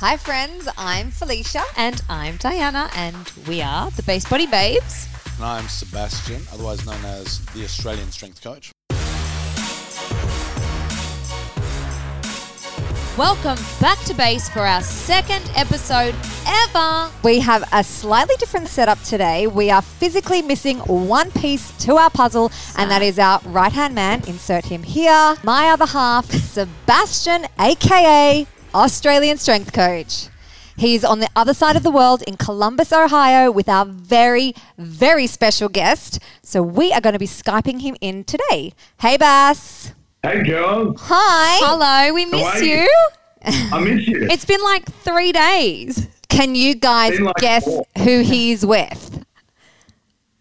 Hi, friends. I'm Felicia. And I'm Diana, and we are the Base Body Babes. And I'm Sebastian, otherwise known as the Australian Strength Coach. Welcome back to Base for our second episode ever. We have a slightly different setup today. We are physically missing one piece to our puzzle, and that is our right hand man. Insert him here. My other half, Sebastian, aka Australian Strength Coach. He's on the other side of the world in Columbus, Ohio, with our very, very special guest. So we are going to be Skyping him in today. Hey, Bass. Hey, girls. Hi. Hello, we miss you? you. I miss you. It's been like three days. Can you guys like guess four. who he's with?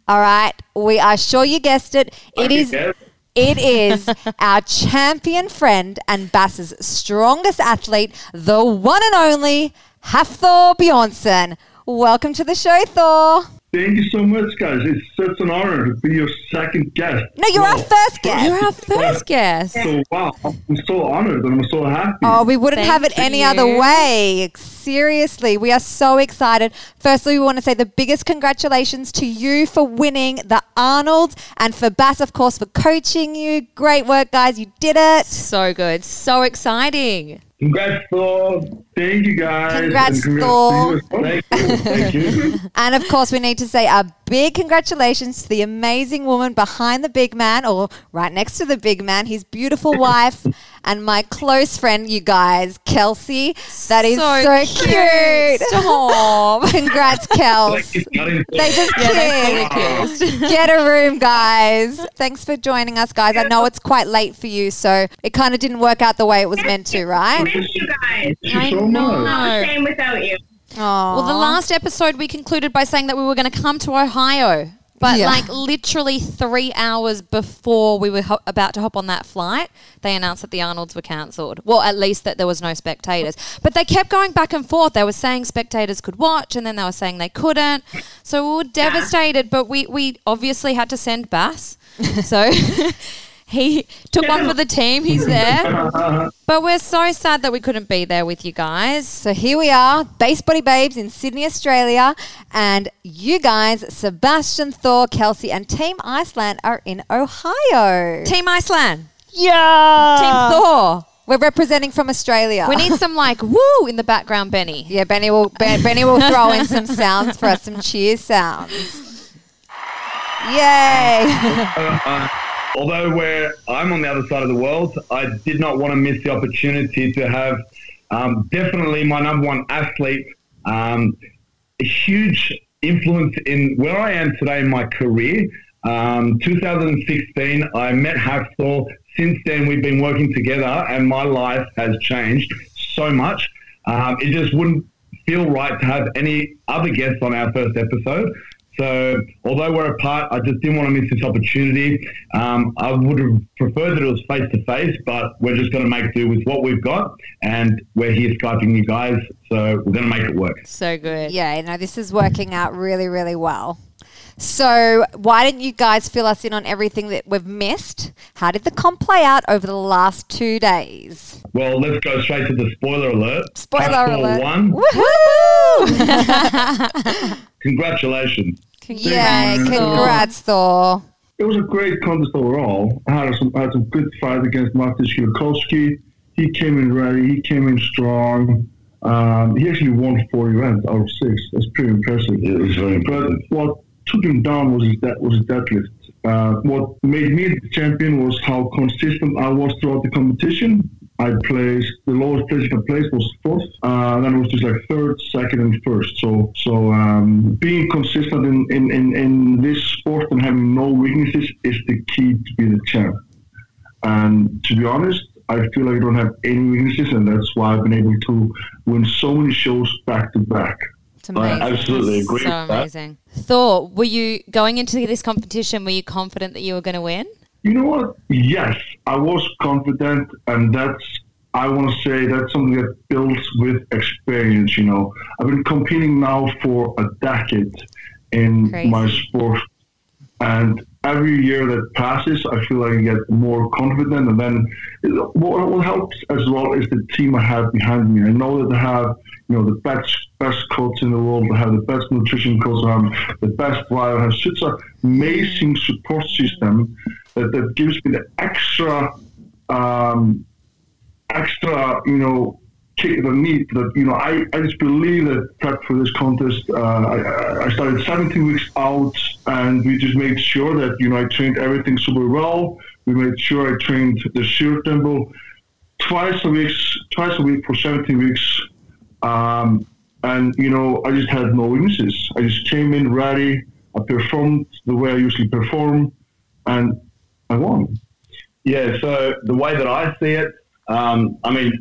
All right, we are sure you guessed it. It Okay, is. guess. It is our champion friend and Bass's strongest athlete, the one and only Hafthor Bjornsson. Welcome to the show, Thor. Thank you so much, guys. It's such an honor to be your second guest. No, you're our first guest. You're our first guest. So, wow, I'm so honored and I'm so happy. Oh, we wouldn't Thank have it any you. other way. Seriously, we are so excited. Firstly, we want to say the biggest congratulations to you for winning the Arnold and for Bass, of course, for coaching you. Great work, guys. You did it. So good. So exciting. Congrats, Thor. Thank you, guys. Congrats, And Thor. you. Thank you. Thank you. And of course, we need to say a big congratulations to the amazing woman behind the big man, or right next to the big man, his beautiful wife, and my close friend, you guys, Kelsey. That is so, cute. Stop. Congrats, Like, Kels. it's not in- They just kissed. Get a room, guys. Thanks for joining us, guys. I know it's quite late for you, so it kind of didn't work out the way it was meant to, right? miss you guys. Thank you I so know. much. Not the same without you. Well, the last episode we concluded by saying that we were going to come to Ohio. But Yeah. like literally three hours before we were ho- about to hop on that flight, they announced that the Arnolds were cancelled. Well, at least that there was no spectators. But they kept going back and forth. They were saying spectators could watch, and then they were saying they couldn't. So we were devastated. But we we obviously had to send Bass. So he took one for the team. He's there. But we're so sad that we couldn't be there with you guys. So here we are, Base Body Babes in Sydney, Australia, and you guys, Sebastian, Thor, Kelsey, and Team Iceland are in Ohio. Team Iceland. Yeah. Team Thor. We're representing from Australia. We need some like woo in the background, Benny. Yeah, Benny will ben, Benny will throw in some sounds for us, some cheer sounds. Yay! Although we're, I'm on the other side of the world, I did not want to miss the opportunity to have um, definitely my number one athlete, um, a huge influence in where I am today in my career. Um, 2016, I met Hafthor. Since then, we've been working together, and my life has changed so much. Um, it just wouldn't feel right to have any other guests on our first episode. So, although we're apart, I just didn't want to miss this opportunity. Um, I would have preferred that it was face to face, but we're just going to make do with what we've got, and we're here skyping you guys, so we're going to make it work. So good. yeah, no, this is working out really, really well. So, why don't you guys fill us in on everything that we've missed? How did the comp play out over the last two days? Well, let's go straight to the spoiler alert. Spoiler Hafthor alert. One. Woohoo! Congratulations. Yay, Thor. congrats, Thor. It was a great contest overall. I had some, I had some good fight against Martin Shilkowski. He came in ready. He came in strong. Um, he actually won four events out of six. That's pretty impressive. It was very But what took him down was his, de- was his deadlift. Uh, what made me the champion was how consistent I was throughout the competition. I placed the lowest place I could place was fourth. Uh, then it was just like third, second, and first. So so um, being consistent in, in, in, in this sport and having no weaknesses is the key to be the champ. And to be honest, I feel like I don't have any weaknesses, and that's why I've been able to win so many shows back to back. It's I absolutely agree So with that. amazing. Thor, were you going into this competition? Were you confident that you were going to win? You know what? Yes, I was confident, and that's I want to say that's something that builds with experience. You know, I've been competing now for a decade in Crazy. my sport, and every year that passes, I feel like I get more confident. And then what, what helps as well is the team I have behind me. I know that I have, you know, the best best coach in the world. I have the best nutrition coach. I have the best driver. I have such an mm. amazing support system that, that gives me the extra, um, extra, you know, kick the need that you know I, I just believe that prep for this contest uh, I, I started 17 weeks out and we just made sure that you know I trained everything super well. We made sure I trained the sheer tempo. Twice a week twice a week for 17 weeks um, and you know I just had no weaknesses I just came in ready. I performed the way I usually perform and I won Yeah, so the way that I see it, um, I mean,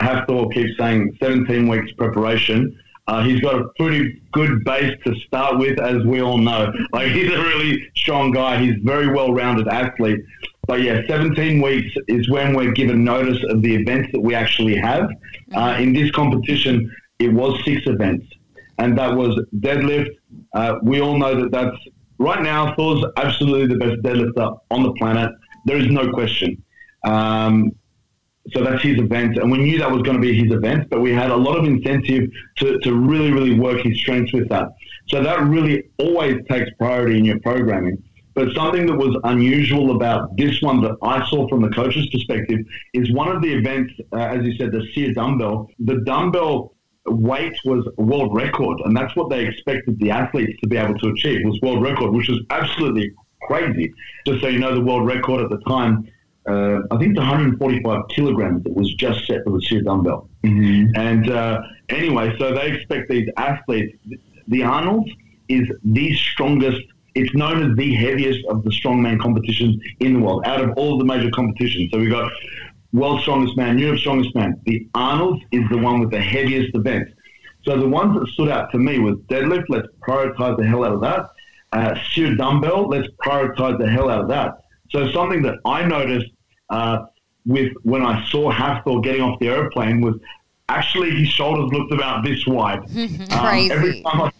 Hafthor keeps saying 17 weeks preparation. Uh, he's got a pretty good base to start with, as we all know. Like, he's a really strong guy. He's a very well rounded athlete. But yeah, 17 weeks is when we're given notice of the events that we actually have. Uh, in this competition, it was six events, and that was deadlift. Uh, we all know that that's right now, Thor's absolutely the best deadlifter on the planet. There is no question. Um, so that's his event, and we knew that was going to be his event, but we had a lot of incentive to, to really, really work his strengths with that. So that really always takes priority in your programming. But something that was unusual about this one that I saw from the coach's perspective is one of the events, uh, as you said, the circus dumbbell. The dumbbell weight was world record, and that's what they expected the athletes to be able to achieve was world record, which was absolutely crazy. Just so you know, the world record at the time uh, I think the 145 kilograms that was just set for the circus dumbbell. And uh, anyway, so they expect these athletes. The Arnold is the strongest. It's known as the heaviest of the strongman competitions in the world, out of all the major competitions. So we've got world strongest man, Europe strongest man. The Arnold's is the one with the heaviest event. So the ones that stood out to me was deadlift. Let's prioritize the hell out of that. Uh, circus dumbbell. Let's prioritize the hell out of that. So something that I noticed uh, with when I saw Hafthor getting off the airplane was actually his shoulders looked about this wide. Um, Crazy. every time I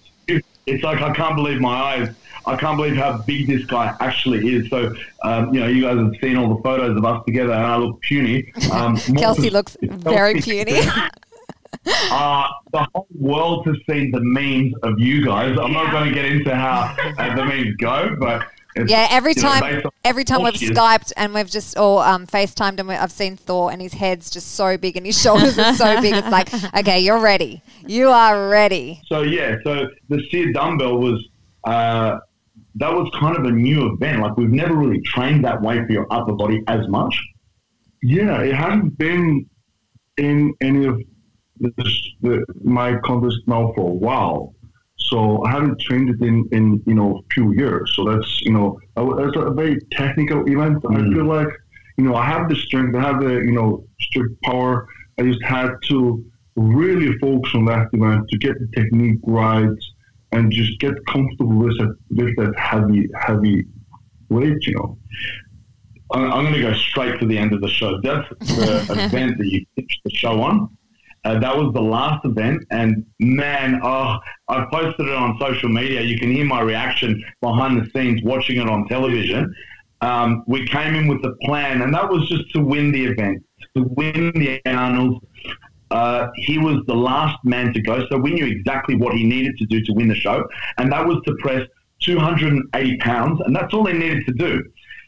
it's like I can't believe my eyes. I can't believe how big this guy actually is. So, um, you know, you guys have seen all the photos of us together, and I look puny. Um, Kelsey looks very puny. uh, the whole world has seen the memes of you guys. I'm not going to get into how uh, the memes go, but it's, Yeah, every you know, time, every time we've skyped and we've just or um, FaceTimed and we, I've seen Thor and his head's just so big and his shoulders are so big. It's like, okay, you're ready. You are ready. So yeah, so the circus dumbbell was uh, that was kind of a new event. Like we've never really trained that way for your upper body as much. Yeah, it hasn't been in any of the, the, my contests now for a while. So I haven't trained it in, in you know a few years. So that's you know a, it's a very technical event. I Mm. feel like you know I have the strength, I have the you know strict power. I just had to really focus on that event to get the technique right and just get comfortable with that with that heavy heavy weight. You know. I'm, I'm going to go straight to the end of the show. That's the event that you pitched the show on. Uh, that was the last event, and man, oh, I posted it on social media. You can hear my reaction behind the scenes watching it on television. Um, we came in with a plan, and that was just to win the event, to win the Arnold's. Uh, he was the last man to go, so we knew exactly what he needed to do to win the show, and that was to press 280 pounds, and that's all he needed to do.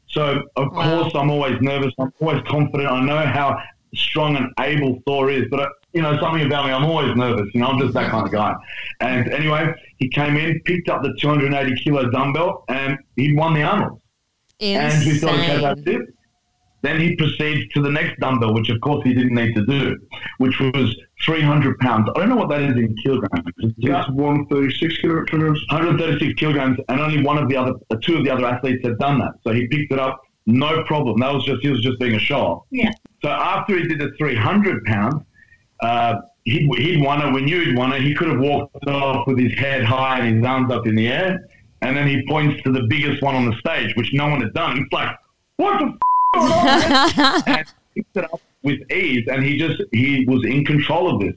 So, of Wow. course, I'm always nervous. I'm always confident. I know how strong and able Thor is, but, uh, you know, something about me, I'm always nervous. You know, I'm just that kind of guy. And anyway, he came in, picked up the 280 kilo dumbbell, and he won the Arnold. And we thought, okay, that's Insane. it. Then he proceeds to the next dumbbell, which of course he didn't need to do, which was 300 pounds. I don't know what that is in kilograms. It's about It's 136 kilograms. 136 kilograms, and only one of the other, uh, two of the other athletes had done that. So he picked it up, no problem. That was just he was just being a show. Yeah. So after he did the 300 pounds, uh, he'd, he'd won it. We knew he'd won it. He could have walked off with his head high and his arms up in the air, and then he points to the biggest one on the stage, which no one had done. It's like, what the f- and picked it up with ease, and he just he was in control of this.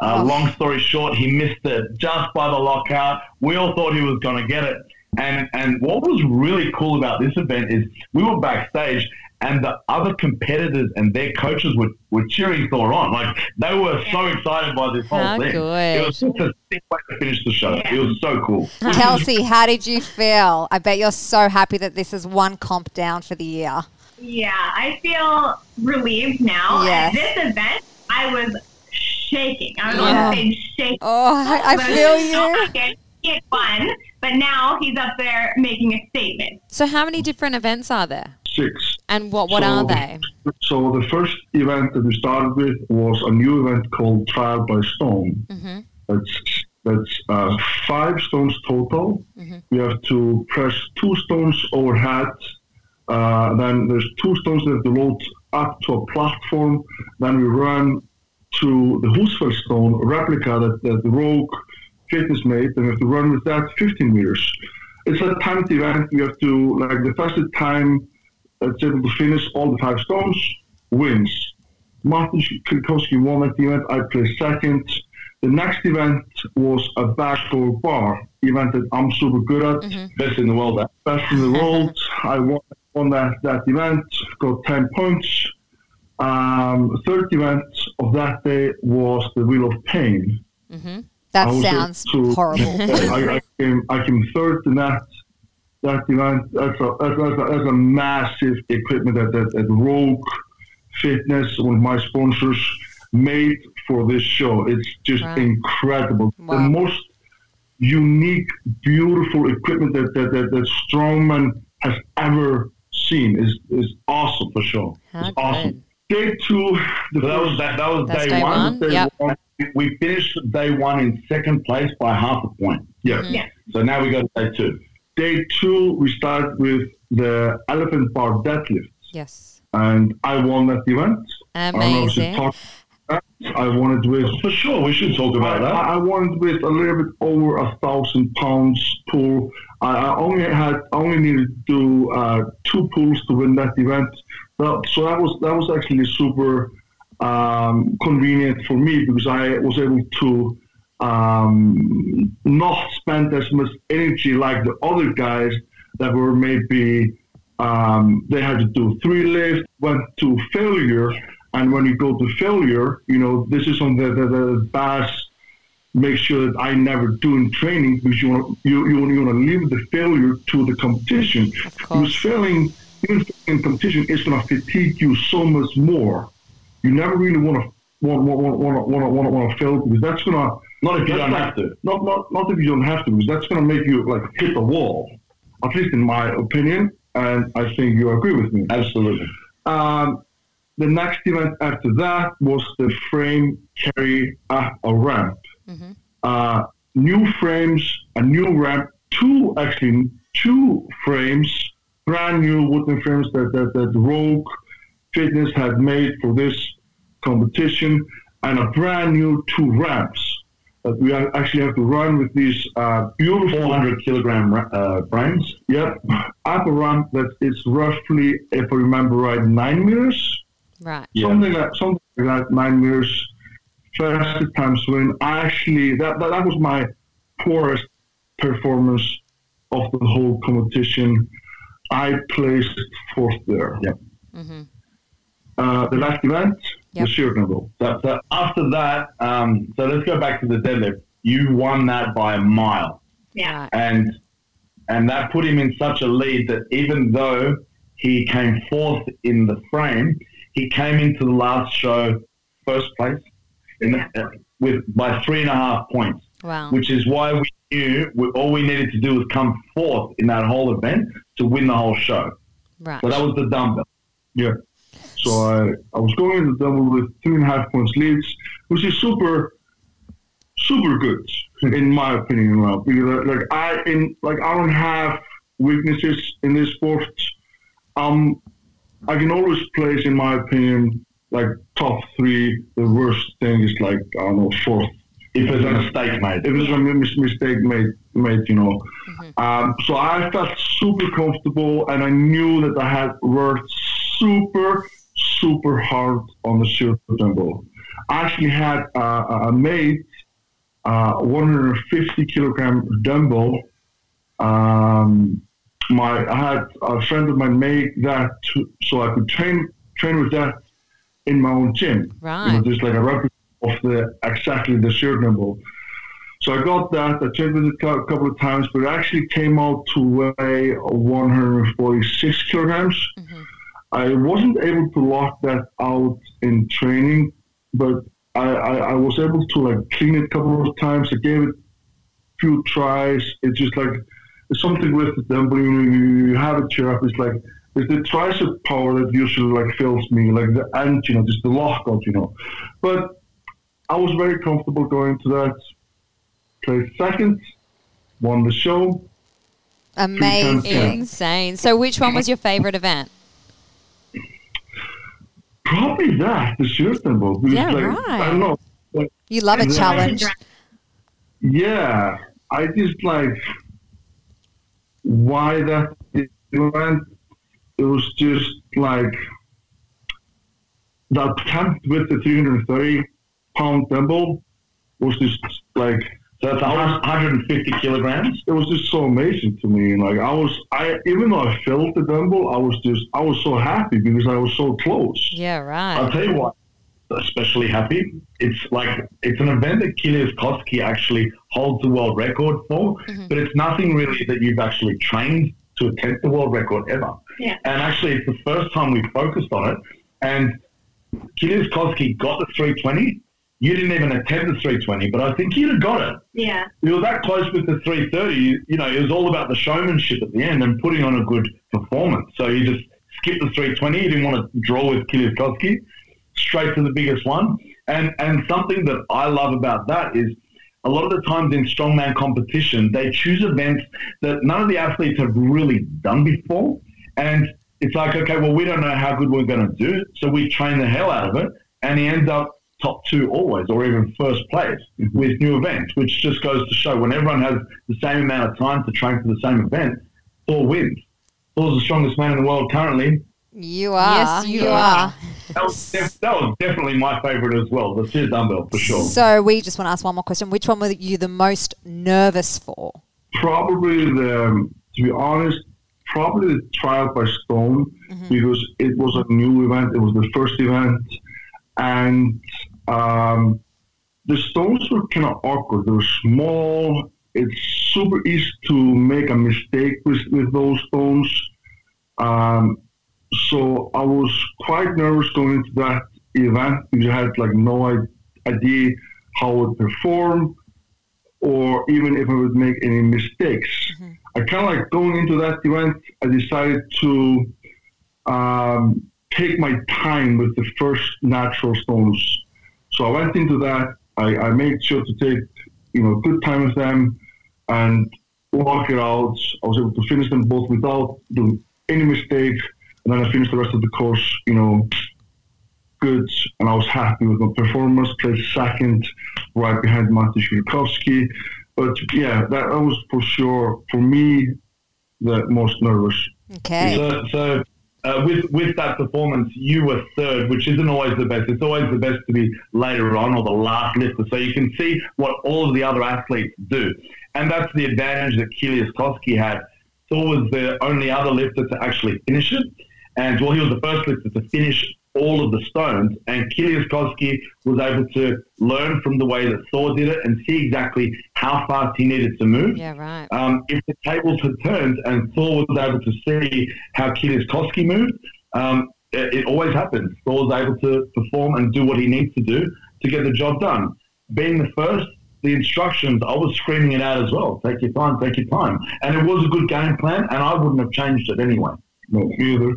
Uh, Oh. Long story short, he missed it just by the lockout. We all thought he was going to get it, And and what was really cool about this event is we were backstage and the other competitors and their coaches were, were cheering Thor on. Like they were so excited by this whole How thing. good. It was such a sick way to finish the show. Yeah. It was so cool. Kelsey, how did you feel? I bet you're so happy that this is one comp down for the year. Yeah, I feel relieved now. Yes. At this event, I was shaking. I was Yeah. on stage shaking. Oh, I, I feel you. Okay, He had fun, but now he's up there making a statement. So how many different events are there? Six. And what what So- are they? So the first event that we started with was a new event called Trial by Stone. Mhm. That's that's uh, five stones total. We have to press two stones overhead. Uh, then there's two stones that have to load up to a platform. Then we run to the Husafell stone replica that, that the Rogue Fitness made, and we have to run with that 15 meters. It's a timed event. We have to like the fastest time that's able to finish all the five stones wins. Martin Kwiatkowski won that event. I placed second. The next event was a bag over bar event that I'm super good at. Best in the world. Best in the world. I won, won that, that event, got 10 points. Um, third event of that day was the Wheel of Pain. That sounds to- horrible. I, I, came, I came third in that that event. That's a, that's, a, that's a massive equipment that, that, that Rogue Fitness, one of my sponsors, made for this show. It's just Right. incredible. Wow. The most unique, beautiful equipment that, that, that, that Strongman has ever seen is, is awesome for sure. How It's awesome. Good. Day two, the So that was first that, that was day, day one. one. day Yep. one, We finished day one in second place by half a point. yeah. Yeah. So now we go to day two. Day two, we start with the elephant bar deadlift. Yes. and I won that event. I don't know if you Amazing. talk about that. I won it with. For sure, we should talk I, about that. I won it with a little bit over a thousand pounds pull. I, I only had only needed to do uh, two pulls to win that event. Well, so that was that was actually super um, convenient for me because I was able to um, not spend as much energy like the other guys that were maybe um, they had to do three lifts, went to failure, and when you go to failure, you know this is something that the, the bass make sure that I never do in training because you want you you, you want to leave the failure to the competition. Because failing even in competition is going to fatigue you so much more. You never really want to want want want want want want, want to fail because that's going to Not if you don't like- have to. Not not not if you don't have to because that's going to make you like hit the wall. At least in my opinion, and I think you agree with me. Absolutely. Um, the next event after that was the frame carry up a ramp. Uh, new frames, a new ramp, two actually two frames, brand new wooden frames that that, that Rogue Fitness had made for this competition, and a brand new two ramps that we actually have to run with these uh, beautiful 400 kilogram uh, frames. Yep, upper ramp that is roughly, if I remember right, nine meters. Right. Yeah. Something like something like that, nine meters. First time swing. I actually that, that that was my poorest performance of the whole competition. I placed fourth there. Yep. Uh, the last event, Yep. the sheer level. So, so after that, um, so let's go back to the deadlift. You won that by a mile, Yeah. And and that put him in such a lead that even though he came fourth in the frame, he came into the last show first place in the, uh, with by three and a half points. Wow. which is why we knew we, all we needed to do was come fourth in that whole event to win the whole show. Right. So that was the dumbbell. Yeah. So I, I was going in the double with three and a half points leads, which is super, super good in my opinion. Now, because like I in like I don't have weaknesses in this sport. Um, I can always place, in my opinion, like top three. The worst thing is like I don't know fourth. If there's a mistake made. If there's a mistake made, made, you know. Um, so I felt super comfortable, and I knew that I had worked super, super hard on the shoulder dumbbell. I actually had uh, a mate, uh, 150 kilogram dumbbell, Um, my I had a friend of mine make that to, so I could train train with that in my own gym. You know, Right. just like a replica of the exactly the shirt number. So I got that. I checked it a couple of times, but it actually came out to weigh 146 kilograms. Mm-hmm. I wasn't able to lock that out in training, but I, I, I was able to like clean it a couple of times. I gave it a few tries. It's just like it's something with the dumbbell. You, know, you, you have it here up. It's like it's the tricep power that usually like fills me, like the and you know, just the lockout, you know. But I was very comfortable going to that. Placed second, won the show. Amazing. Insane. So, which one was your favorite event? Probably that the shirt symbol. Yeah, like, right. I don't know. Like, You love a challenge. Yeah, I just like why that event. It was just like the attempt with the 330 pound dumbbell was just like So that's 150 kilograms. it was just so amazing to me. And like I was, I even though I felt the dumbbell, I was just I was so happy because I was so close. Yeah, right. I'll tell you what, especially happy. It's like it's an event that Kieliszkowski actually holds the world record for, mm-hmm. but it's nothing really that you've actually trained to attempt the world record ever. Yeah. And actually, it's the first time we focused on it. And Kieliszkowski got the 320. You didn't even attempt the 320, but I think you'd have got it. Yeah. You were that close with the 330. You know, it was all about the showmanship at the end and putting on a good performance. So you just skipped the 320. You didn't want to draw with Kieliszkowski. Straight to the biggest one. And and something that I love about that is a lot of the times in strongman competition, they choose events that none of the athletes have really done before. And it's like, okay, well, we don't know how good we're going to do. So we train the hell out of it. And he ends up top two always, or even first place with new events, which just goes to show when everyone has the same amount of time to train for the same event, Thor wins. Thor's the strongest man in the world currently. You are. Yes, you are. are. That was, def- that was definitely my favourite as well, the circus dumbbell for sure. So we just want to ask one more question. Which one were you the most nervous for? probably the to be honest, probably the trial by Stone mm-hmm. because it was a new event. It was the first event, and um, the stones were kind of awkward. They were small. It's super easy to make a mistake with, with those stones. Um, so I was quite nervous going into that event because I had like no idea how it would perform or even if I would make any mistakes. I kind of like going into that event, I decided to um, take my time with the first natural stones. So I went into that. I, I made sure to take, you know, good time with them and walk it out. I was able to finish them both without doing any mistake. And then I finished the rest of the course, you know, good. And I was happy with my performance. Placed second, right behind Mati Shulkowski. But yeah, that, that was for sure, for me, the most nervous. Okay. So, so uh, with with that performance, you were third, which isn't always the best. It's always the best to be later on or the last lifter, so you can see what all of the other athletes do, and that's the advantage that Kieliszkowski had. Thor was the only other lifter to actually finish it, and well, he was the first lifter to finish all of the stones, and Kieliszkowski was able to learn from the way that Thor did it and see exactly how fast he needed to move. Yeah, right. Um, if the tables had turned and Thor was able to see how Kieliszkowski moved, um, it, it always happens. Thor was able to perform and do what he needs to do to get the job done. Being the first, the instructions, I was screaming it out as well. Take your time, take your time. And it was a good game plan, and I wouldn't have changed it anyway. No, either.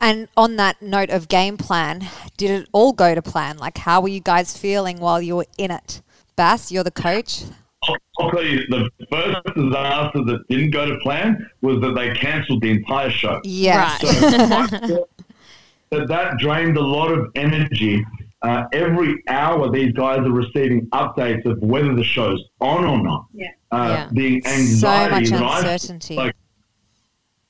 And on that note of game plan, did it all go to plan? Like, how were you guys feeling while you were in it? Bass, you're the coach. I'll, I'll tell you, the first disaster that didn't go to plan was that they cancelled the entire show. Yes. Right. So that that drained a lot of energy. Uh, every hour, these guys are receiving updates of whether the show's on or not. Yeah. Uh, Yeah. The So much that I uncertainty. like-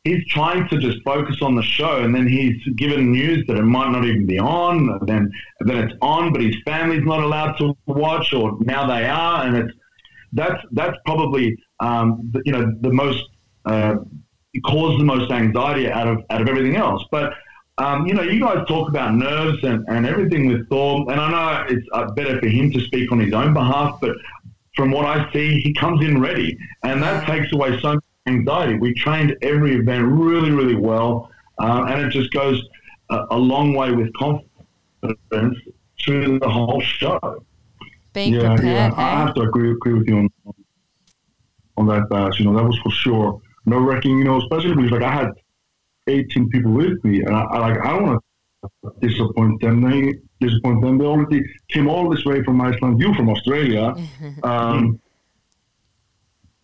he's trying to just focus on the show, and then he's given news that it might not even be on. Then then it's on, but his family's not allowed to watch, or now they are, and it's that's that's probably um, you know, the most uh, caused the most anxiety out of out of everything else. But um, you know, you guys talk about nerves and, and everything with Thor, and I know it's uh, better for him to speak on his own behalf, but from what I see, he comes in ready, and that takes away so anxiety. We trained every event really, really well, uh, and it just goes a, a long way with confidence through the whole show. Being yeah, prepared. yeah. I eh? have to agree, agree with you on on that, Bash. You know, that was for sure no wrecking. You know, especially because like I had 18 people with me, and I, I like I don't want to disappoint them. They disappoint them. They already came all this way from Iceland. You from Australia, um,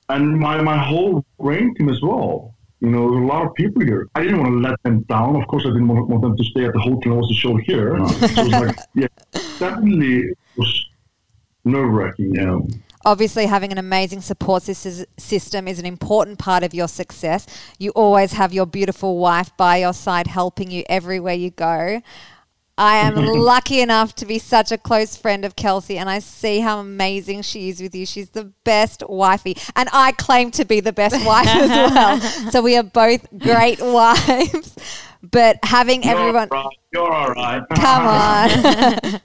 and my my whole rain team as well. You know, there were a lot of people here. I didn't want to let them down. Of course, I didn't want, want them to stay at the hotel and watch the show here. so it was like, yeah, definitely was nerve wracking. You know. Obviously, having an amazing support system is an important part of your success. You always have your beautiful wife by your side helping you everywhere you go. I am lucky enough to be such a close friend of Kelsey, and I see how amazing she is with you. She's the best wifey, and I claim to be the best wife as well. So we are both great wives. But having everyone, You're all right. You're all right. come on.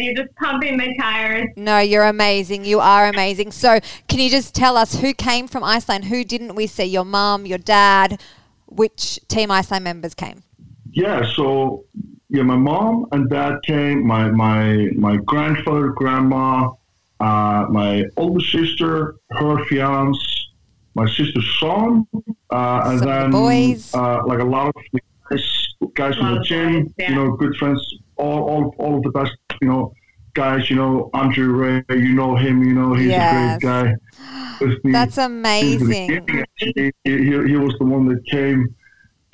You're just pumping the tires. No, you're amazing. You are amazing. So, can you just tell us who came from Iceland? Who didn't we see? Your mum, your dad? Which Team Iceland members came? Yeah, so yeah, my mom and dad came. My my my grandfather, grandma, uh, my older sister, her fiance, my sister's son, uh, and Some of the then boys. Uh, like a lot of guys, guys from the gym. boys, yeah. You know, good friends. All all all of the best. You know, guys. You know, Andrew Ray. You know him. You know, he's Yes. a great guy. That's amazing. He, he, he was the one that came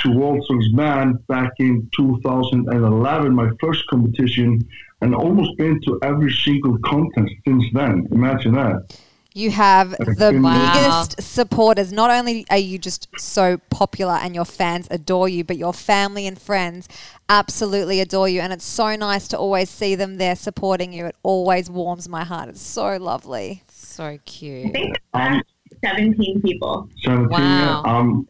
to Walsall's Man back in 2011, my first competition, and almost been to every single contest since then. Imagine that. You have the Wow. biggest supporters. Not only are you just so popular and your fans adore you, but your family and friends absolutely adore you. And it's so nice to always see them there supporting you. It always warms my heart. It's so lovely. So I cute. think that's 17 people. 17, Wow. I'm,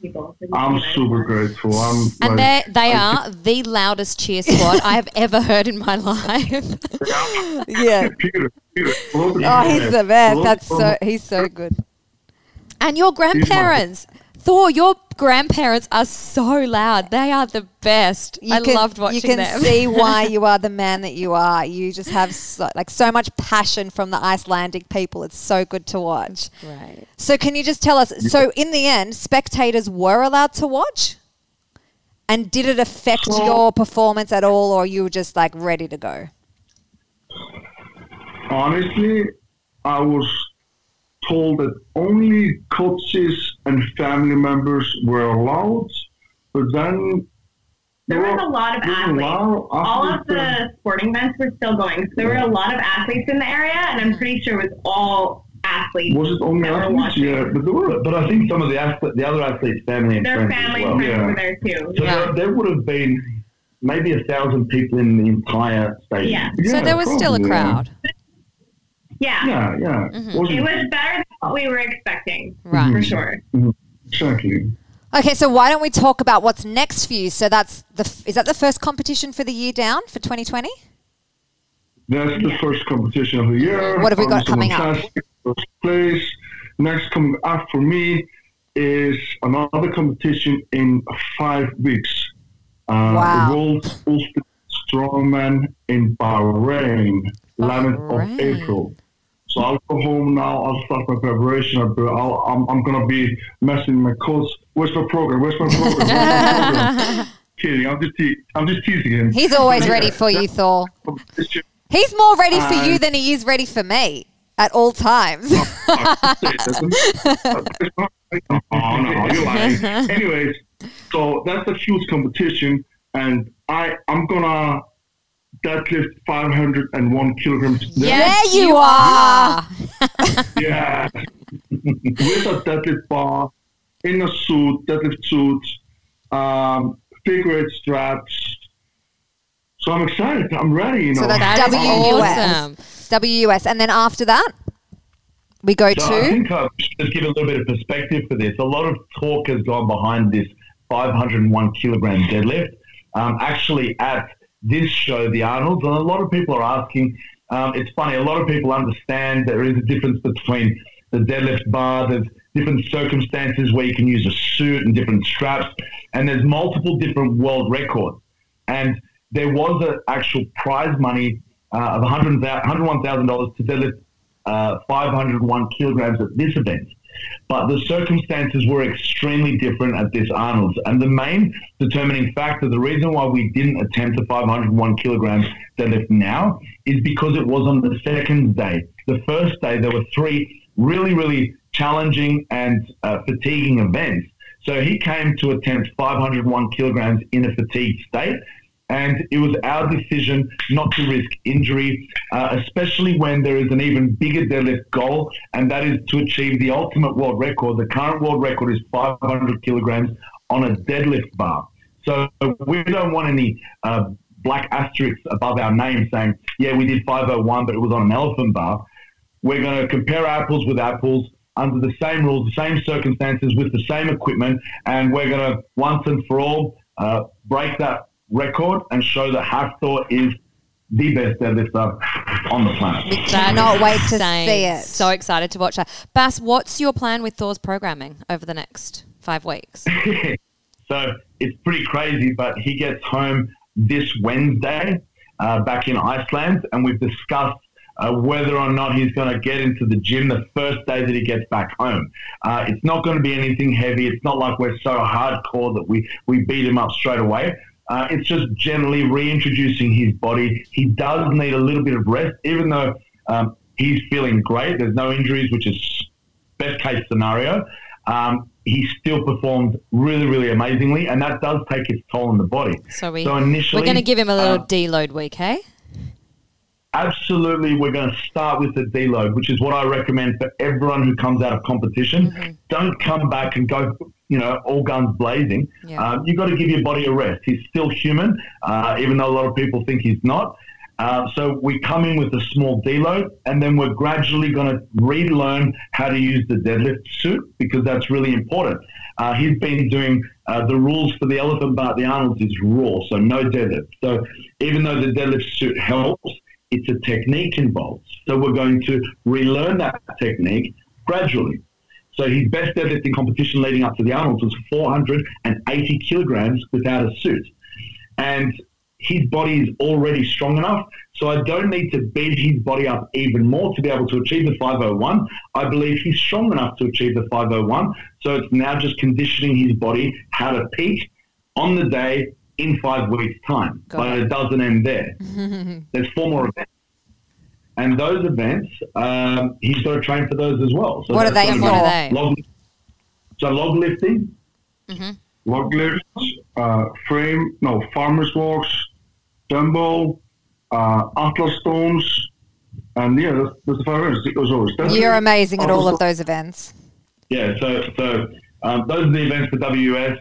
People. I'm super grateful. I'm And like, they they are the loudest cheer squad I have ever heard in my life. Yeah. Peter, Peter, Oh, he's the best. Hello That's to- so. He's so good. And your grandparents. Thor, your grandparents are so loud. They are the best. I can- loved watching them. You can them. see why you are the man that you are. You just have so, like so much passion from the Icelandic people. It's so good to watch. right. So can you just tell us? So in the end, spectators were allowed to watch, and did it affect So- your performance at all, or you were just like ready to go? Honestly, I was told that only coaches and family members were allowed, but then There was a lot of there were a athletes. lot of All of the sporting events were still going. So there were a lot of athletes in the area, and I'm pretty sure it was all athletes. Was it only athletes? watching. Yeah, but there were. But I think some of the athlete, the other athletes' family and Their friends family as well. and friends Yeah. were there too. So Yeah. there, there would have been maybe a thousand people in the entire stadium. Yeah. so there was still a probably, yeah. crowd. Yeah. Yeah, yeah. Mhm. It Wasn't better than what we were expecting, Right. for sure. exactly. Okay, so why don't we talk about what's next for you? So that's the is that the first competition for the year down for 2020? That's the first competition of the year. What have we got was coming up? First place. Next coming up for me is another competition in five weeks. Uh, Wow. The World Ultimate Strongman in Bahrain, 11th of April. So I'll go home now. I'll start my preparation. I'll, I'm, I'm going to be messing my coach. Where's my program? Where's my program? Where's my program? Kidding. I'm just, te- I'm just teasing him. He's always ready for you, Thor. He's more ready for you than he is ready for me at all times. oh, oh no, you're lying. Anyways, so that's a huge competition, and I I'm gonna deadlift 501 kilograms. Yes, There you are. Yeah, with a deadlift bar, in a suit, deadlift suit, um, figure eight straps. So I'm excited. I'm ready. You know. So that's That is WUS. awesome. WUS. And then after that, We go So I to think I should just give a little bit of perspective for this. A lot of talk has gone behind this 501 kilogram deadlift. Um, actually, at this show, the Arnold's, and a lot of people are asking. Um, it's funny. A lot of people understand there is a difference between the deadlift bar. There's different circumstances where you can use a suit and different straps, and there's multiple different world records. And there was an actual prize money uh, of $100,000 $101,000 to deadlift uh, 501 kilograms at this event. But the circumstances were extremely different at this Arnold's. And the main determining factor, the reason why we didn't attempt the 501 kilograms deadlift now is because it was on the second day. The first day, there were three really, really challenging and uh, fatiguing events. So he came to attempt 501 kilograms in a fatigued state. And it was our decision not to risk injury, uh, especially when there is an even bigger deadlift goal, and that is to achieve the ultimate world record. The current world record is 500 kilograms on a deadlift bar. So we don't want any uh, black asterisks above our name saying, yeah, we did 501, but it was on an elephant bar. We're going to compare apples with apples under the same rules, the same circumstances, with the same equipment, and we're going to once and for all uh, break that record and show that Hafthor is the best deadlifter on the planet. Cannot wait to Insane. see it. So excited to watch that. Bass, what's your plan with Thor's programming over the next five weeks? So it's pretty crazy, but he gets home this Wednesday uh, back in Iceland, and we've discussed uh, whether or not he's going to get into the gym the first day that he gets back home. Uh, it's not going to be anything heavy. It's not like we're so hardcore that we, we beat him up straight away. Uh, it's just generally reintroducing his body. He does need a little bit of rest, even though um, he's feeling great. There's no injuries, which is best case scenario. Um, he still performed really, really amazingly, and that does take its toll on the body. So we, So initially, we're going to give him a little uh, deload week, hey? Absolutely we're going to start with the deload, which is what I recommend for everyone who comes out of competition. Mm-hmm. Don't come back and go, you know, all guns blazing. Yeah. Um, you've got to give your body a rest. He's still human, uh, even though a lot of people think he's not. Uh, so we come in with a small deload, and then we're gradually going to relearn how to use the deadlift suit because that's really important. Uh, he's been doing uh, the rules for the elephant bar at the Arnold's is raw, so no deadlift. So even though the deadlift suit helps, it's a technique involved. So we're going to relearn that technique gradually. So his best deadlifting competition leading up to the Arnold's was 480 kilograms without a suit. And his body is already strong enough, so I don't need to beat his body up even more to be able to achieve the 501. I believe he's strong enough to achieve the 501, so it's now just conditioning his body how to peak on the day in five weeks' time. Got but it doesn't end there. There's four more events. And those events, um, he's got to train for those as well. So What are they What are they? Log, so log lifting, log lifts, uh, frame, no, farmer's walks, dumbbell, uh, atlas stones, and yeah, that's, that's the five events. It goes over. That's You're it. amazing at all of those events. Yeah, so so um, those are the events for WS.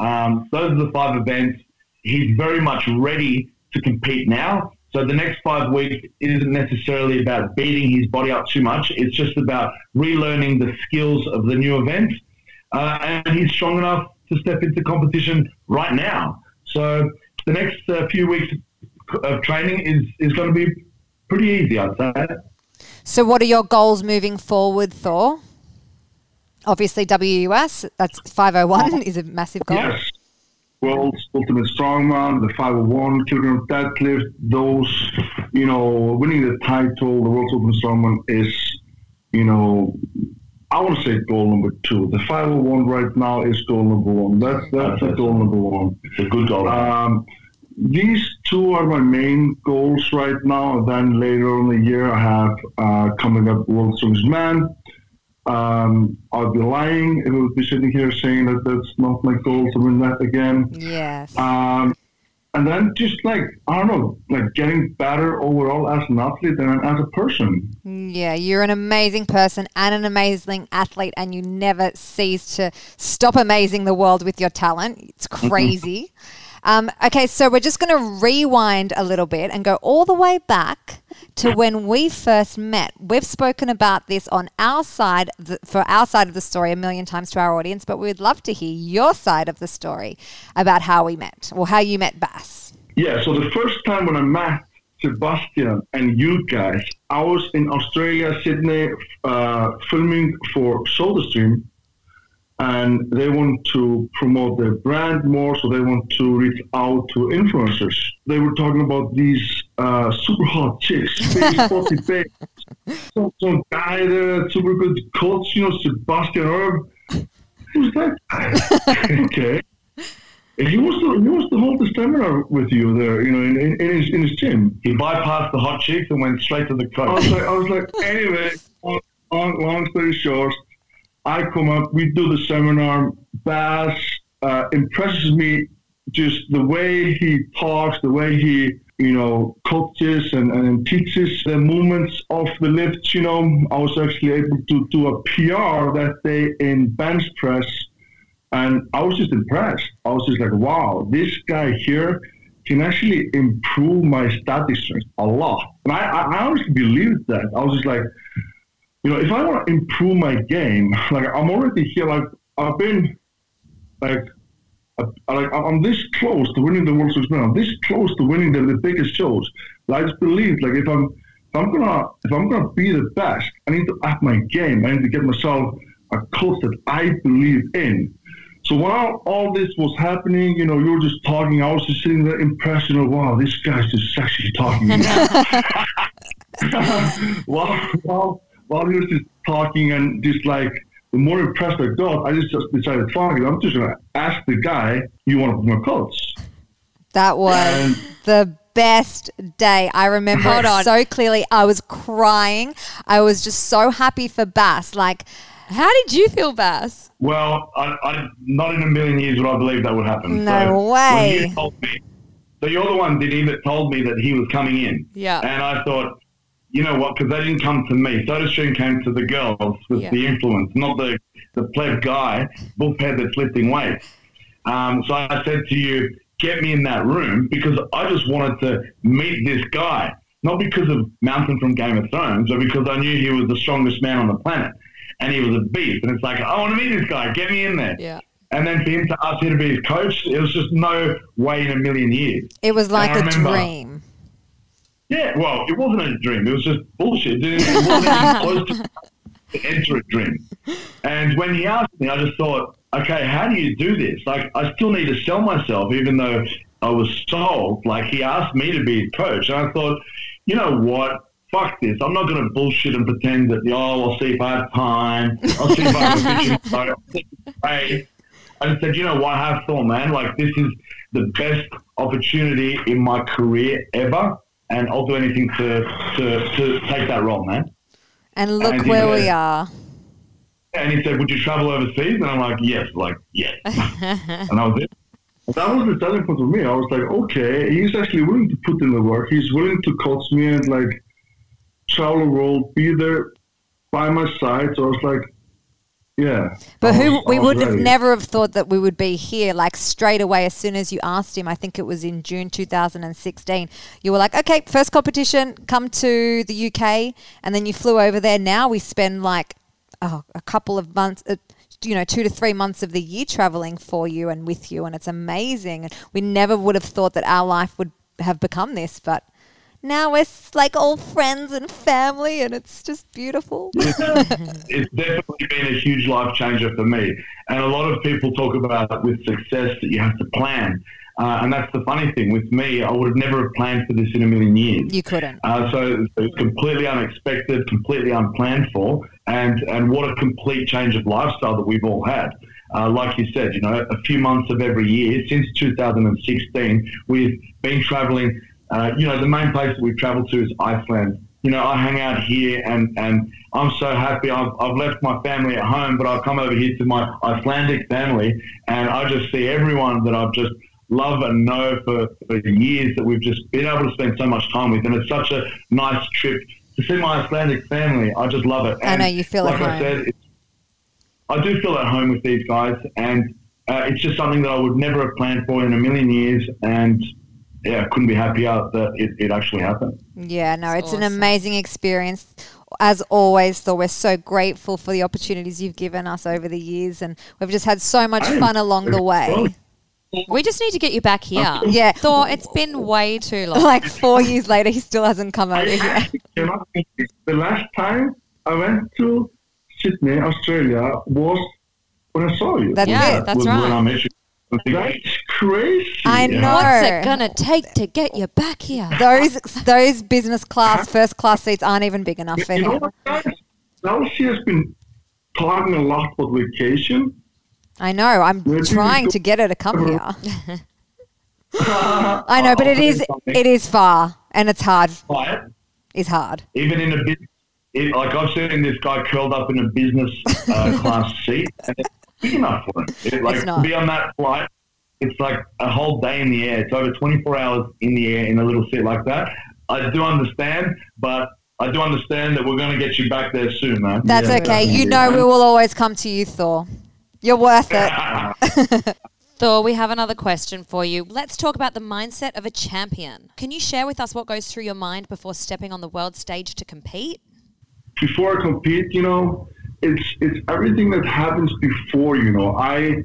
Um, those are the five events. He's very much ready to compete now. So the next five weeks isn't necessarily about beating his body up too much. It's just about relearning the skills of the new event, uh, and he's strong enough to step into competition right now. So the next uh, few weeks of training is is going to be pretty easy, I'd say. So, what are your goals moving forward, Thor? Obviously, WUS, that's 501 is a massive goal. Yes. World's Ultimate Strongman, the 501 kilogram deadlift, those, you know, winning the title, the World's Ultimate Strongman is, you know, I want to say goal number two. The 501 right now is goal number one. That's that's a goal number one. It's a good goal. Um, these two are my main goals right now. Then later on in the year, I have uh, coming up World Strongest Man. Um, I'd be lying if I would be sitting here saying that that's not my goal to win that again. Yes. Um, and then just like I don't know, like getting better overall as an athlete and as a person. Yeah, you're an amazing person and an amazing athlete, and you never cease to stop amazing the world with your talent. It's crazy. Um, okay, so we're just going to rewind a little bit and go all the way back to when we first met. We've spoken about this on our side, the, for our side of the story, a million times to our audience, but we'd love to hear your side of the story about how we met or how you met Bass. Yeah, so the first time when I met Sebastian and you guys, I was in Australia, Sydney, uh, filming for SodaStream and they want to promote their brand more, so they want to reach out to influencers. They were talking about these uh, super hot chicks, big, 40 big. Some, some guy there, super good coach, you know, Sebastian Oreb. Who's that guy? okay. And he wants to he wants to hold the seminar with you there, you know, in, in, in his in his gym. He bypassed the hot chicks and went straight to the coach. I was like, I was like, anyway, long, long, long story short, I come up, we do the seminar. Bass uh, impresses me just the way he talks, the way he, you know, coaches and, and teaches the movements of the lifts. You know, I was actually able to do a PR that day in bench press, and I was just impressed. I was just like, wow, this guy here can actually improve my static strength a lot. And I, I I honestly believed that. I was just like, you know, if I want to improve my game, like I'm already here, like I've been, like, uh, like I'm this close to winning the World Series. I'm this close to winning the, the biggest shows. Like, I just believe, like, if I'm, if I'm gonna, if I'm gonna be the best, I need to up my game. I need to get myself a coach that I believe in. So while all this was happening, you know, you were just talking. I was just sitting there impression of wow, this guy's just actually talking. while, while he was just talking and just like, the more impressed I got, I just, just decided, fuck it, I'm just going to ask the guy, you want to be my coach? That was the best day. I remember Hold it on. so clearly. I was crying. I was just so happy for Bass. Like, How did you feel, Bass? Well, I, I, not in a million years would I believe that would happen. No so way. When you told me, so you're the one, Diddy, that told me that he was coming in. Yeah. And I thought, you know what? Because they didn't come to me. SodaStream came to the girls with Yeah. the influence, not the the pleb guy, bullhead that's lifting weights. Um, so I said to you, get me in that room because I just wanted to meet this guy, not because of Mountain from Game of Thrones, but because I knew he was the strongest man on the planet, and he was a beast. And it's like, I want to meet this guy. Get me in there. Yeah. And then for him to ask you to be his coach, it was just no way in a million years. it was like a remember- dream. Yeah, well, it wasn't a dream. It was just bullshit. It, wasn't even close to, enter a dream. And when he asked me, I just thought, okay, how do you do this? Like, I still need to sell myself, even though I was sold. Like, he asked me to be his coach. And I thought, you know what? Fuck this. I'm not going to bullshit and pretend that, oh, I'll see if I have time. I'll see if I have a vision. I just said, you know what? Have fun, man. Like, this is the best opportunity in my career ever. And I'll do anything to, to, to take that role, man. And look And where was- we are. And he said, Would you travel overseas? And I'm like, Yes, like, yes. and I was it. That was the selling point for me. I was like, okay, he's actually willing to put in the work. He's willing to coach me and like travel the world, be there by my side. So I was like, yeah. But I who was- we would have never have thought that we would be here like straight away as soon as you asked him. I think it was in June 2016. You were like, "Okay, first competition, come to the UK." And then you flew over there. Now we spend like oh, a couple of months uh, you know, 2 to 3 months of the year traveling for you and with you and it's amazing. And we never would have thought that our life would have become this, but now we're like all friends and family and it's just beautiful. it's definitely been a huge life changer for me. And a lot of people talk about with success that you have to plan. Uh, and that's the funny thing with me. I would have never have planned for this in a million years. you couldn't. Uh, so it's completely unexpected, completely unplanned for, and and what a complete change of lifestyle that we've all had. Uh, like you said, you know, a few months of every year since 2016, we've been traveling. Uh, you know, the main place that we've traveled to is Iceland. You know, I hang out here, and and I'm so happy. I've, I've left my family at home, but I've come over here to my Icelandic family, and I just see everyone that I've just love and know for, for years that we've just been able to spend so much time with. And it's such a nice trip to see my Icelandic family. I just love it. I know, you feel like I said, I do feel at home with these guys. And uh, it's just something that I would never have planned for in a million years, and yeah, couldn't be happier that it, it actually happened. Yeah, no, That's it's an amazing experience. As always, Thor, we're so grateful for the opportunities you've given us over the years, and we've just had so much fun along the way. We just need to get you back here. Yeah. Thor, it's been way too long. Like four years later, he still hasn't come over I here. actually cannot think it. The last time I went to Sydney, Australia, was when I saw you. That's Yeah, it. that's was right. When I met you. That's crazy. I know. What's it gonna take to get you back here? Those those business class, first class seats aren't even big enough for You know him. what, guys? Now she has been talking a lot about vacation. I know. I'm Where trying to get her to come here. I know, but it is it is far and it's hard. But It's hard. even in a bit, it, like I've seen this guy curled up in a business uh, class seat, and it's big enough for him. It, like It's not. to be on that flight, it's like a whole day in the air. It's over 24 hours in the air in a little seat like that. I do understand, but I do understand that we're going to get you back there soon, man. That's Yeah. okay. You know we will always come to you, Thor. You're worth it. Thor, we have another question for you. Let's talk about the mindset of a champion. Can you share with us what goes through your mind before stepping on the world stage to compete? before I compete, you know, it's it's everything that happens before. You know, I,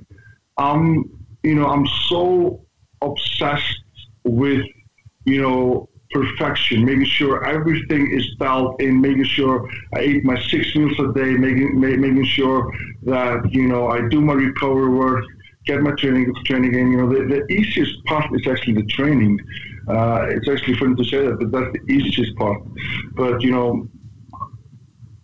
um, you know, I'm so obsessed with, you know, perfection, making sure everything is dialed in, making sure I eat my six meals a day, making ma- making sure that you know I do my recovery work, get my training training in. You know, the, the easiest part is actually the training. Uh, it's actually funny to say that, but that's the easiest part. But you know,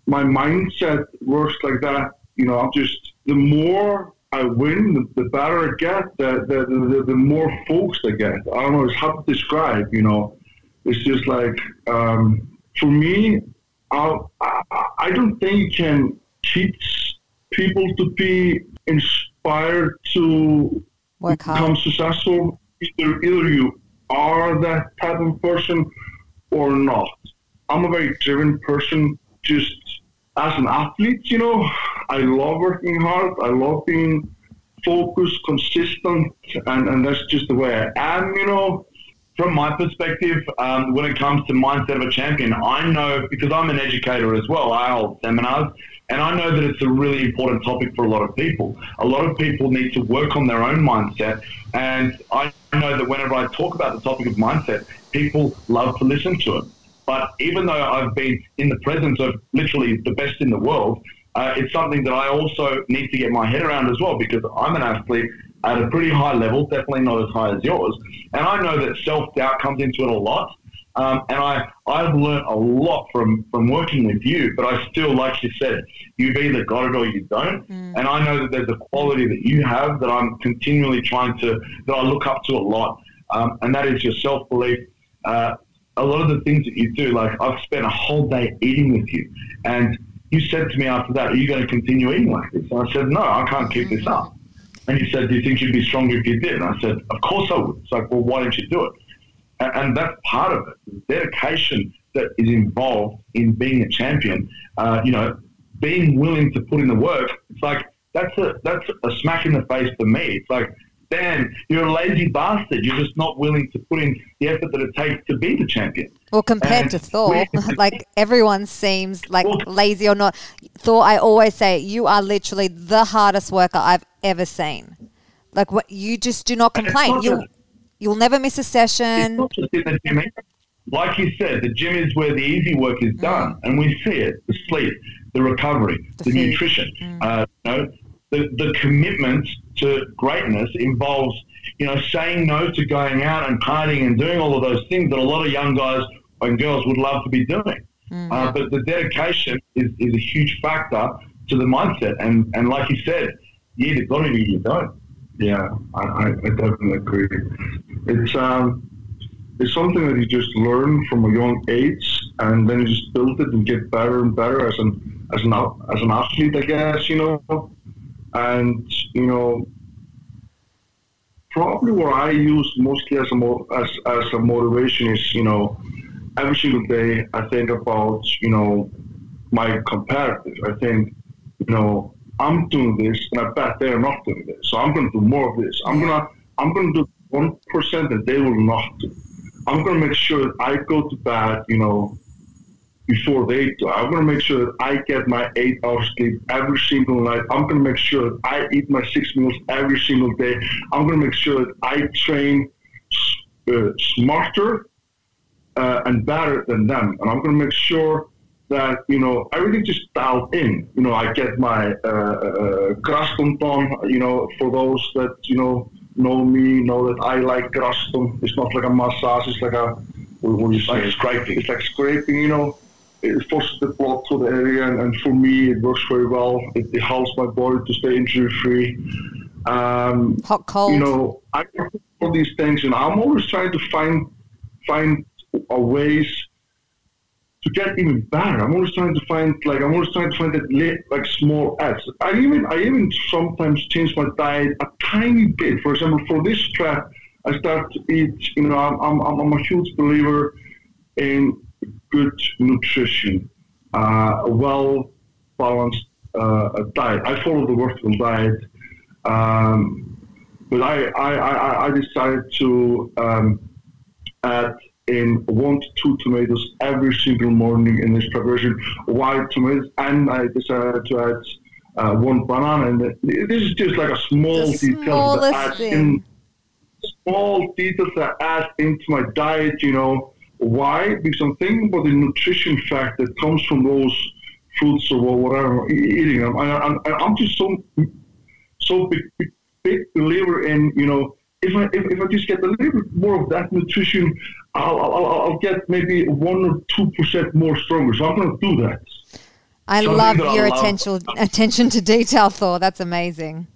my mindset works like that. You know, I'm just the more I win, the, the better I get, the, the, the, the more focused I get. I don't know, it's hard to describe, you know. It's just like, um, for me, I'll, I, I don't think you can teach people to be inspired to Work become hard. successful. Either, either you are that type of person or not. I'm a very driven person. Just as an athlete, you know, I love working hard. I love being focused, consistent, and, and that's just the way I am, you know. from my perspective, um, when it comes to mindset of a champion, I know because I'm an educator as well. I hold seminars, and I know that it's a really important topic for a lot of people. A lot of people need to work on their own mindset, and I know that whenever I talk about the topic of mindset, people love to listen to it. But even though I've been in the presence of literally the best in the world, uh, it's something that I also need to get my head around as well because I'm an athlete at a pretty high level, definitely not as high as yours. And I know that self doubt comes into it a lot. Um, and I, I've learned a lot from, from working with you, but I still, like you said, you've either got it or you don't. And I know that there's a quality that you have that I'm continually trying to, that I look up to a lot. Um, and that is your self belief. Uh, a lot of the things that you do, like I've spent a whole day eating with you. And you said to me after that, Are you going to continue eating like this? And I said, No, I can't keep this up. And you said, Do you think you'd be stronger if you did? And I said, Of course I would. It's like, Well, why don't you do it? And, and that's part of it. The dedication that is involved in being a champion, uh, you know, being willing to put in the work. It's like, that's a, that's a smack in the face for me. It's like, Dan, you're a lazy bastard. You're just not willing to put in the effort that it takes to be the champion. Well, compared And to Thor, like everyone seems like Well- lazy or not. Thor, I always say you are literally the hardest worker I've ever seen. Like what you just do not complain. You you'll never miss a It's session. not just in the gym. Like you said, the gym is where the easy work is done, and we see it: the sleep, the recovery, The the, nutrition. Uh, you know, the the commitment to greatness involves you know saying no to going out and partying and doing all of those things that a lot of young guys and girls would love to be doing. Uh, but the dedication is, is a huge factor to the mindset, and and like you said, you either got it or you don't. Yeah, I, I, I definitely agree. It's um, it's something that you just learn from a young age, and then you just build it and get better and better as an as an as an athlete, I guess. You know, and you know, probably what I use mostly as a as as a motivation is you know, every single day I think about you know my comparative. I think you know I'm doing this, and I bet they're not doing this. So I'm going to do more of this. I'm gonna I'm going to do one percent that they will not do. I'm going to make sure that I go to bed, you know, before they do. I'm going to make sure that I get my eight hours sleep every single night. I'm going to make sure that I eat my six meals every single day. I'm going to make sure that I train uh, smarter uh, and better than them. And I'm going to make sure that, you know, everything just dialed in. You know, I get my uh, uh, Graston done, you know, for those that, you know, know me, know that I like Graston. It's not like a massage, it's like a, what do you say? Scraping. It's like scraping, you know. It forces the blood to the area, and, and for me, it works very well. It, it helps my body to stay injury free. Um, Hot, cold. you know, I all these things, and I'm always trying to find find a ways to get even better. I'm always trying to find like I'm always trying to find that like small edge. I even I even sometimes change my diet a tiny bit. For example, for this trip, I start to eat. You know, I'm I'm, I'm a huge believer in good nutrition, uh, a well balanced uh, diet. I follow the vertical diet. Um, but I, I, I, I decided to um, add in one to two tomatoes every single morning in this preparation, white tomatoes, and I decided to add uh, one banana. And this is just like a small The detail that adds in small details that add into my diet. You know why? Because I'm thinking about the nutrition fact that comes from those fruits or whatever eating them. And I'm just so so big, big, big believer in you know if I if, if I just get a little bit more of that nutrition, I'll I'll, I'll- I'll get maybe one or two percent more stronger. So I'm going to do that. I something love your attention attention to detail, Thor. That's amazing.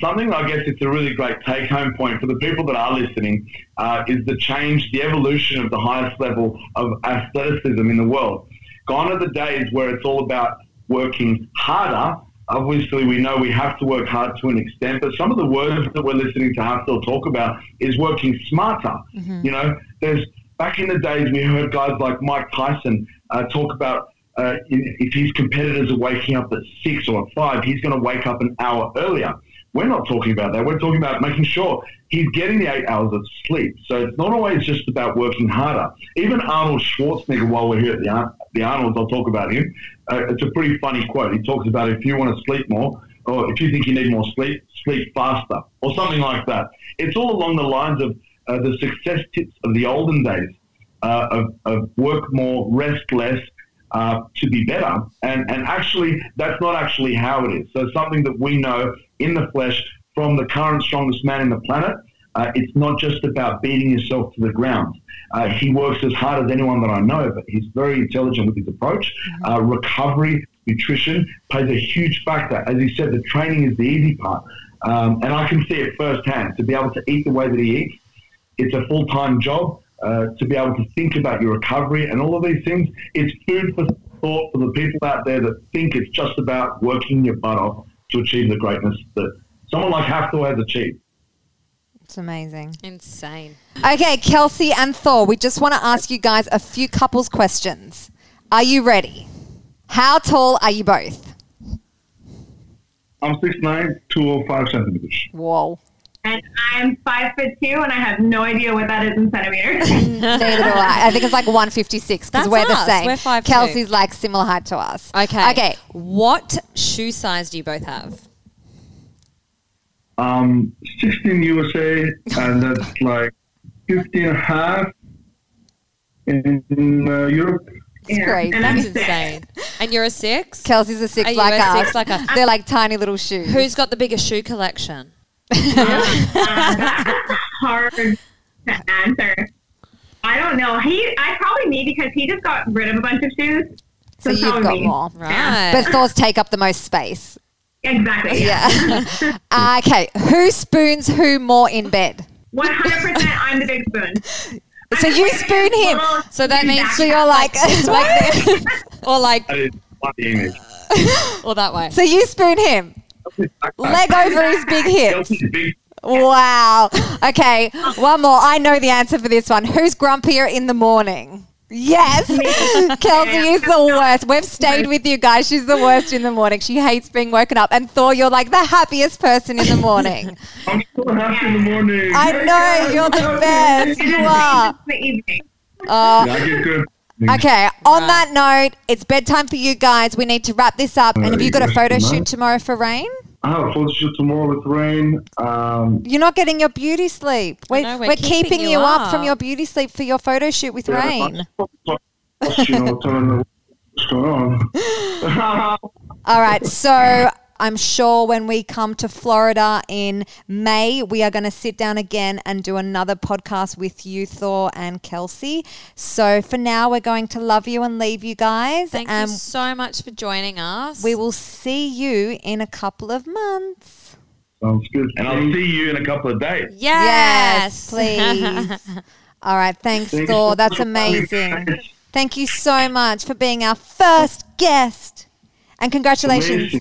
Something I guess it's a really great take home point for the people that are listening uh, is the change, the evolution of the highest level of athleticism in the world. Gone are the days where it's all about working harder. Obviously, we know we have to work hard to an extent, but some of the words that we're listening to Hafthor talk about is working smarter. You know, there's back in the days we heard guys like Mike Tyson uh, talk about uh, if his competitors are waking up at six or at five, he's going to wake up an hour earlier. We're not talking about that. We're talking about making sure he's getting the eight hours of sleep. So it's not always just about working harder. Even Arnold Schwarzenegger, while we're here at the, Ar- the Arnolds, I'll talk about him. Uh, it's a pretty funny quote. He talks about if you want to sleep more, or if you think you need more sleep, sleep faster, or something like that. It's all along the lines of uh, the success tips of the olden days uh, of, of work more, rest less, uh, to be better. And, and actually, that's not actually how it is. So, something that we know in the flesh from the current strongest man in the planet, uh, it's not just about beating yourself to the ground. Uh, he works as hard as anyone that I know, but he's very intelligent with his approach. Uh, recovery, nutrition plays a huge factor. As he said, the training is the easy part. Um, and I can see it firsthand to be able to eat the way that he eats it's a full time job uh, to be able to think about your recovery and all of these things. It's food for thought for the people out there that think it's just about working your butt off to achieve the greatness that someone like Hafthor has achieved. It's amazing. Insane. Okay, Kelsey and Thor, we just want to ask you guys a few couples questions. Are you ready? How tall are you both? I'm 6'9", 205 centimeters. Whoa. And I'm five foot two, and I have no idea what that is in centimeters. Neither do I. I think it's like 156 because That's we're the us. same. We're 5'2". Kelsey's like similar height to us. Okay. Okay. What shoe size do you both have? Um, 16 USA, and that's like 15 and a half in uh, Europe. It's crazy. And I'm That's insane. And you're a six? Kelsey's a six Are you like a us. six like us? They're like tiny little shoes. Who's got the biggest shoe collection? Hard to answer. I don't know. He, I probably me because he just got rid of a bunch of shoes. so it's you've got me. more. Right. But Thor's take up the most space. Exactly. Yeah. Yeah. Uh, okay. Who spoons who more in bed? One hundred percent. I'm the big spoon. So you spoon him. So that means So you're like, like or like, That is one image. or that way. so you spoon him. Leg over his big hips. Wow. Okay. One more. I know the answer for this one. Who's grumpier in the morning? Yes. Kelsey is the worst. We've stayed with you guys. She's the worst in the morning. She hates being woken up. And Thor, you're like the happiest person in the morning. I'm so happy in the morning. I know, you're the best. You are. Uh, Yeah, I get good. Okay, on that note, it's bedtime for you guys. We need to wrap this up. And have you got a photo shoot tomorrow for Rain? I have a photo shoot tomorrow with Rain. Um, You're not getting your beauty sleep. We're, know, we're, we're keeping, keeping you you up. from your beauty sleep for your photo shoot with Rain. you know, telling her what's going on. All right, so I'm sure when we come to Florida in May, we are going to sit down again and do another podcast with you, Thor and Kelsey. So for now, we're going to love you and leave you guys. Thank and you so much for joining us. we will see you in a couple of months. Sounds good. And I'll see you in a couple of days. Yes, please. All right, thanks, Thank Thor. That's much for having me, amazing. guys. Thank you so much for being our first guest. And congratulations.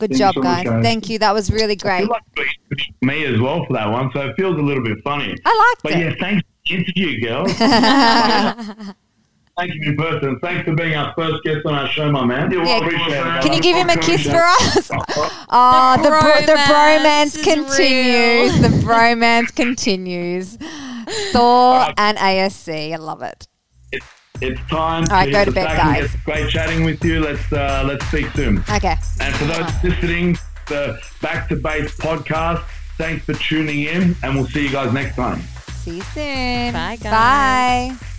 Amazing. Good job, so guys. guys. Thank you. That was really I great. feel like me as well for that one, so it feels a little bit funny. I But liked yeah, it. thanks for the interview, girls. Thank you in person. Thanks for being our first guest on our show, my man. Yeah. Appreciate it. Can you give him a kiss for us? Oh, the, bro- the bromance bromance continues. real. The bromance continues. Thor and ASC. I love it. It's, it's time. All right, to go to bed, sack guys. get- Great chatting with you. Let's uh, let's speak soon. Okay. And for those listening, the Back to Base podcast. Thanks for tuning in, and we'll see you guys next time. See you soon. Bye, guys. Bye.